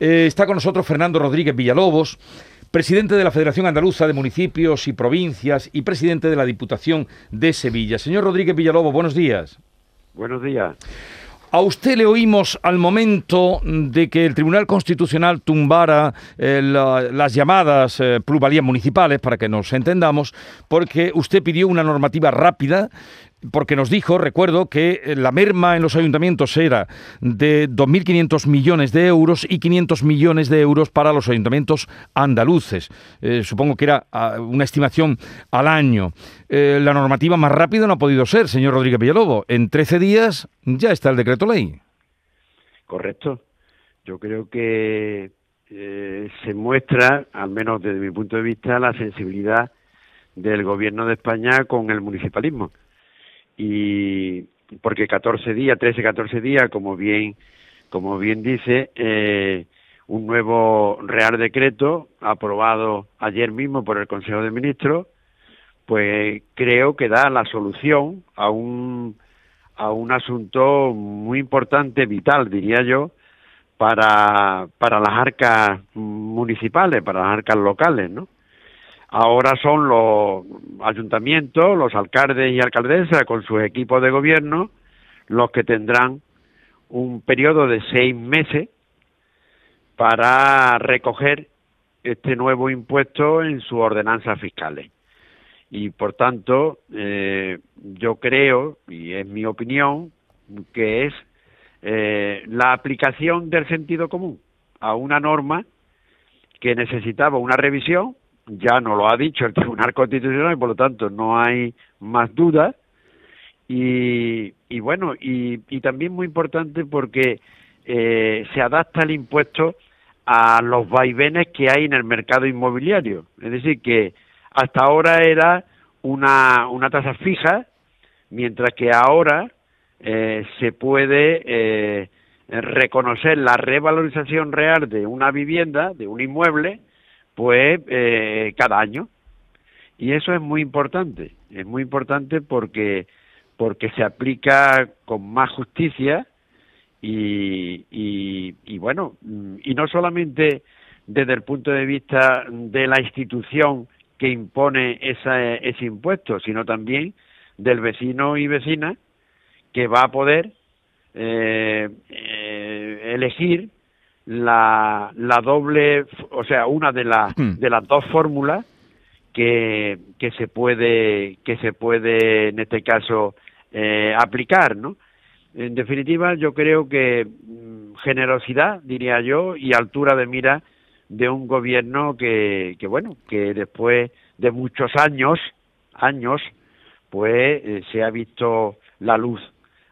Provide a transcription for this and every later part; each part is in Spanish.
Eh, está con nosotros Fernando Rodríguez Villalobos, presidente de la Federación Andaluza de Municipios y Provincias y presidente de la Diputación de Sevilla. Señor Rodríguez Villalobos, buenos días. Buenos días. A usted le oímos al momento de que el Tribunal Constitucional tumbara eh, la, las llamadas eh, pluralías municipales, para que nos entendamos, porque usted pidió una normativa rápida porque nos dijo, recuerdo, que eh, la merma en los ayuntamientos era de 2.500 millones de euros y 500 millones de euros para los ayuntamientos andaluces. Eh, supongo que era ah, una estimación al año. Eh, la normativa más rápida no ha podido ser, señor Rodríguez Villalobo. En 13 días ya está el decreto ley. Correcto. Yo creo que se muestra, al menos desde mi punto de vista, la sensibilidad del gobierno de España con el municipalismo y porque 14 días, 13, 14 días, como bien, como bien dice, eh, un nuevo Real Decreto aprobado ayer mismo por el Consejo de Ministros, pues creo que da la solución a un a un asunto muy importante, vital, diría yo, para, para las arcas municipales, para las arcas locales, ¿no? Ahora son los ayuntamientos, los alcaldes y alcaldesas con sus equipos de gobierno los que tendrán un periodo de seis meses para recoger este nuevo impuesto en sus ordenanzas fiscales. Y por tanto, eh, yo creo, y es mi opinión, que es eh, la aplicación del sentido común a una norma que necesitaba una revisión ya no lo ha dicho el Tribunal Constitucional y por lo tanto no hay más dudas. Y, y bueno, y, también muy importante porque eh, se adapta el impuesto a los vaivenes que hay en el mercado inmobiliario. Es decir, que hasta ahora era una, una tasa fija, mientras que ahora eh, se puede eh, reconocer la revalorización real de una vivienda, de un inmueble, pues eh, cada año. Y eso es muy importante, es muy importante porque, porque se aplica con más justicia y, y, y bueno, y no solamente desde el punto de vista de la institución que impone esa, ese impuesto, sino también del vecino y vecina que va a poder eh, eh, elegir la, la doble, o sea, una de, las Hmm. de las dos fórmulas que, que se puede, que se puede en este caso eh, aplicar, ¿no? En definitiva, yo creo que mm, generosidad, diría yo, y altura de mira de un gobierno que, que bueno, que después de muchos años, años, pues eh, se ha visto la luz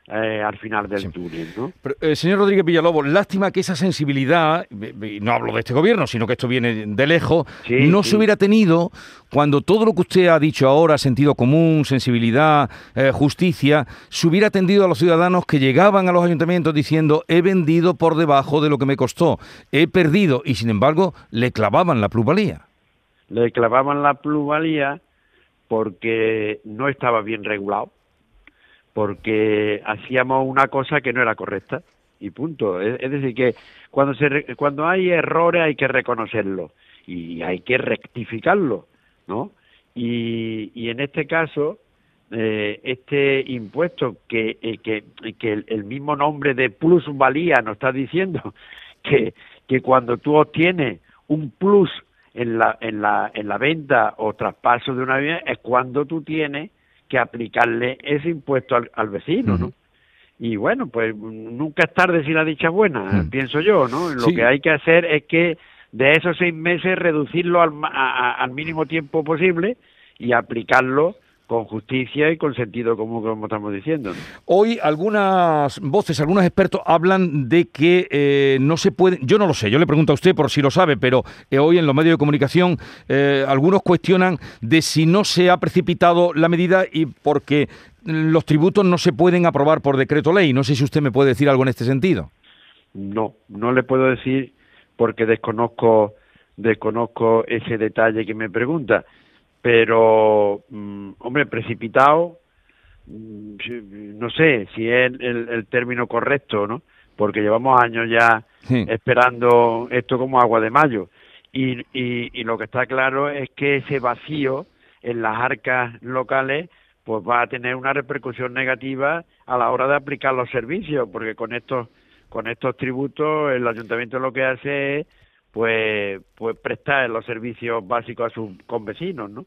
eh, al final del Sí. túnel, ¿no? Pero, eh, señor Rodríguez Villalobos, lástima que esa sensibilidad, y no hablo de este gobierno, sino que esto viene de lejos, Sí, no sí. se hubiera tenido cuando todo lo que usted ha dicho ahora, sentido común, sensibilidad, eh, justicia, se hubiera atendido a los ciudadanos que llegaban a los ayuntamientos diciendo he vendido por debajo de lo que me costó, he perdido, y sin embargo le clavaban la plusvalía. le clavaban la plusvalía porque no estaba bien regulado, porque hacíamos una cosa que no era correcta y punto. Es, decir que cuando se cuando hay errores hay que reconocerlos y hay que rectificarlos, ¿no? Y, y en este caso eh, este impuesto que eh, que, que el, el mismo nombre de plusvalía nos está diciendo que que cuando tú obtienes un plus en la, en la, en la venta o traspaso de una vivienda es cuando tú tienes que aplicarle ese impuesto al, al vecino, ¿no? Y bueno, pues nunca es tarde si la dicha es buena, pienso yo, ¿no? Lo Sí. que hay que hacer es que de esos seis meses reducirlo al, a- al mínimo tiempo posible y aplicarlo con justicia y con sentido común, como estamos diciendo. Hoy algunas voces, algunos expertos hablan de que eh, no se puede, yo no lo sé, yo le pregunto a usted por si lo sabe, pero eh, hoy en los medios de comunicación eh, algunos cuestionan de si no se ha precipitado la medida y porque los tributos no se pueden aprobar por decreto ley. No sé si usted me puede decir algo en este sentido. No, no le puedo decir porque desconozco desconozco ese detalle que me pregunta, pero mm, hombre precipitado, mm, no sé si es el, el término correcto, ¿no? porque llevamos años ya esperando esto como agua de mayo. Y, y, lo que está claro es que ese vacío en las arcas locales pues va a tener una repercusión negativa a la hora de aplicar los servicios, porque con estos con estos tributos el ayuntamiento lo que hace es pues pues prestar los servicios básicos a sus convecinos, ¿no?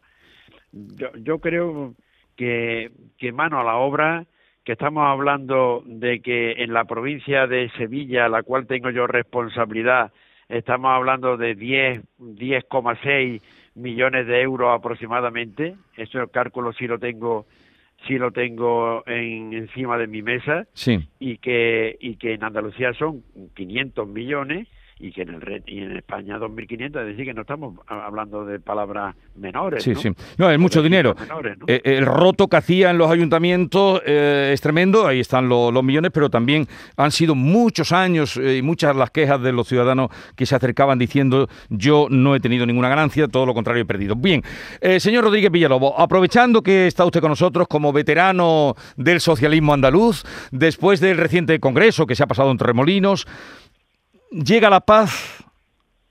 Yo, yo creo que, que mano a la obra que estamos hablando de que en la provincia de Sevilla, la cual tengo yo responsabilidad, estamos hablando de 10, 10,6 millones de euros aproximadamente. Eso el cálculo sí lo tengo sí lo tengo en, encima de mi mesa sí. y que y que en Andalucía son 500 millones y que en el y en España 2.500, es decir, que no estamos hablando de palabras menores. Sí, ¿no? sí. No, es mucho dinero. Eh, el roto que hacía en los ayuntamientos eh, es tremendo, ahí están los millones, pero también han sido muchos años eh, y muchas las quejas de los ciudadanos que se acercaban diciendo yo no he tenido ninguna ganancia, todo lo contrario he perdido. Bien, señor Rodríguez Villalobos, aprovechando que está usted con nosotros como veterano del socialismo andaluz, después del reciente congreso que se ha pasado en Torremolinos, ¿Llega la paz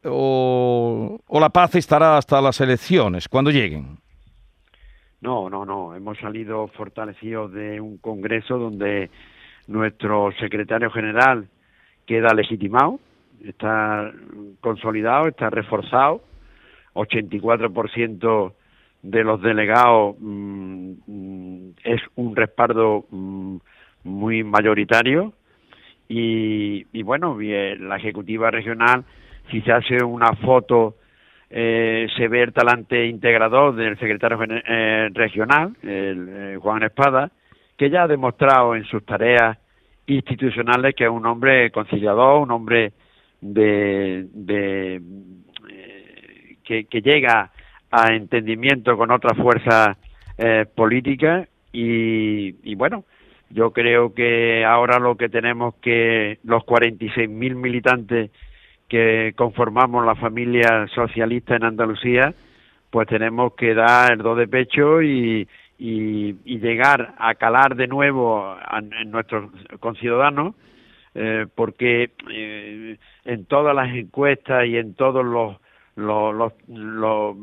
o, la paz estará hasta las elecciones, cuando lleguen? No, no, no. Hemos salido fortalecidos de un congreso donde nuestro secretario general queda legitimado, está consolidado, está reforzado. 84% de los delegados mm, mm, es un respaldo mm, muy mayoritario y, bueno, la ejecutiva regional, si se hace una foto, eh, se ve el talante integrador del secretario eh, regional, el, eh, Juan Espada, que ya ha demostrado en sus tareas institucionales que es un hombre conciliador, un hombre de, de que, que, llega a entendimiento con otras fuerzas políticas y, y bueno, yo creo que ahora lo que tenemos que los 46.000 militantes que conformamos la familia socialista en Andalucía, pues tenemos que dar el do de pecho y, y, llegar a calar de nuevo en nuestros conciudadanos, eh, porque eh, en todas las encuestas y en todos los, los, los,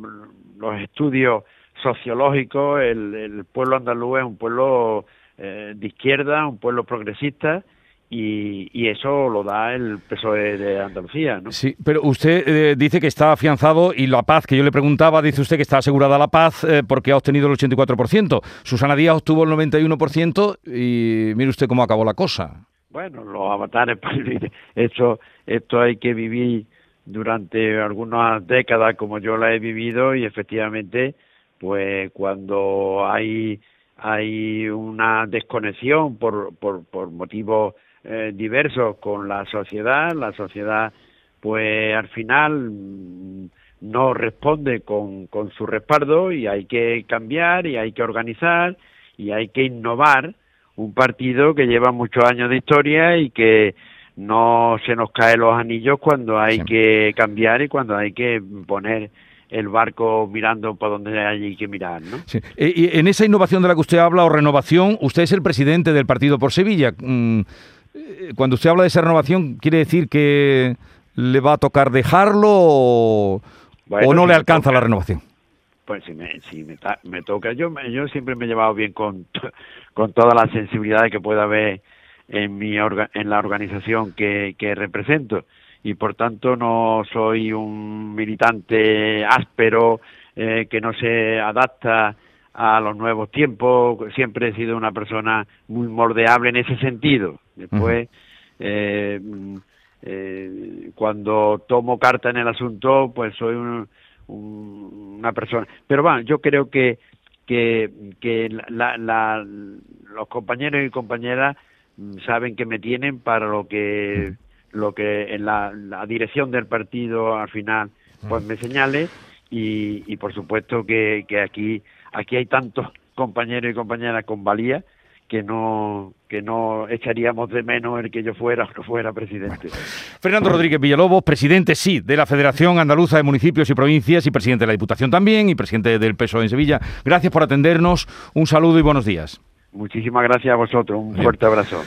los, estudios sociológicos, el, el pueblo andaluz es un pueblo eh, de izquierda, un pueblo progresista, y, eso lo da el PSOE de Andalucía. ¿no? Sí, pero usted eh, dice que está afianzado y la paz, que yo le preguntaba, dice usted que está asegurada la paz eh, porque ha obtenido el 84%. Susana Díaz obtuvo el 91% y mire usted cómo acabó la cosa. Bueno, los avatares, esto, esto hay que vivir durante algunas décadas como yo la he vivido y efectivamente, pues cuando hay hay una desconexión por, por, por motivos eh, diversos con la sociedad, la sociedad pues al final mm, no responde con, con su respaldo y hay que cambiar y hay que organizar y hay que innovar un partido que lleva muchos años de historia y que no se nos caen los anillos cuando hay que cambiar y cuando hay que poner el barco mirando por donde hay que mirar. ¿no? Eh, y en esa innovación de la que usted habla o renovación, usted es el presidente del Partido por Sevilla. Mm, eh, cuando usted habla de esa renovación, ¿quiere decir que le va a tocar dejarlo o, no le alcanza la renovación? Pues si me, si me, toca, yo, yo siempre me he llevado bien con, con toda la sensibilidad que pueda haber en, mi en la organización que, que represento y por tanto no soy un militante áspero eh, que no se adapta a los nuevos tiempos, siempre he sido una persona muy moldeable en ese sentido. Después, eh, eh, cuando tomo carta en el asunto, pues soy una persona. Pero bueno, yo creo que que, que la, los compañeros y compañeras mm, saben que me tienen para lo que lo que en la, dirección del partido al final pues me señale y, y por supuesto que, que aquí aquí hay tantos compañeros y compañeras con valía que no que no echaríamos de menos el que yo fuera o no fuera presidente. Fernando Rodríguez Villalobos, presidente sí de la Federación Andaluza de Municipios y Provincias y presidente de la Diputación también y presidente del PSOE en Sevilla. Gracias por atendernos, un saludo y buenos días. Muchísimas gracias a vosotros, un fuerte abrazo.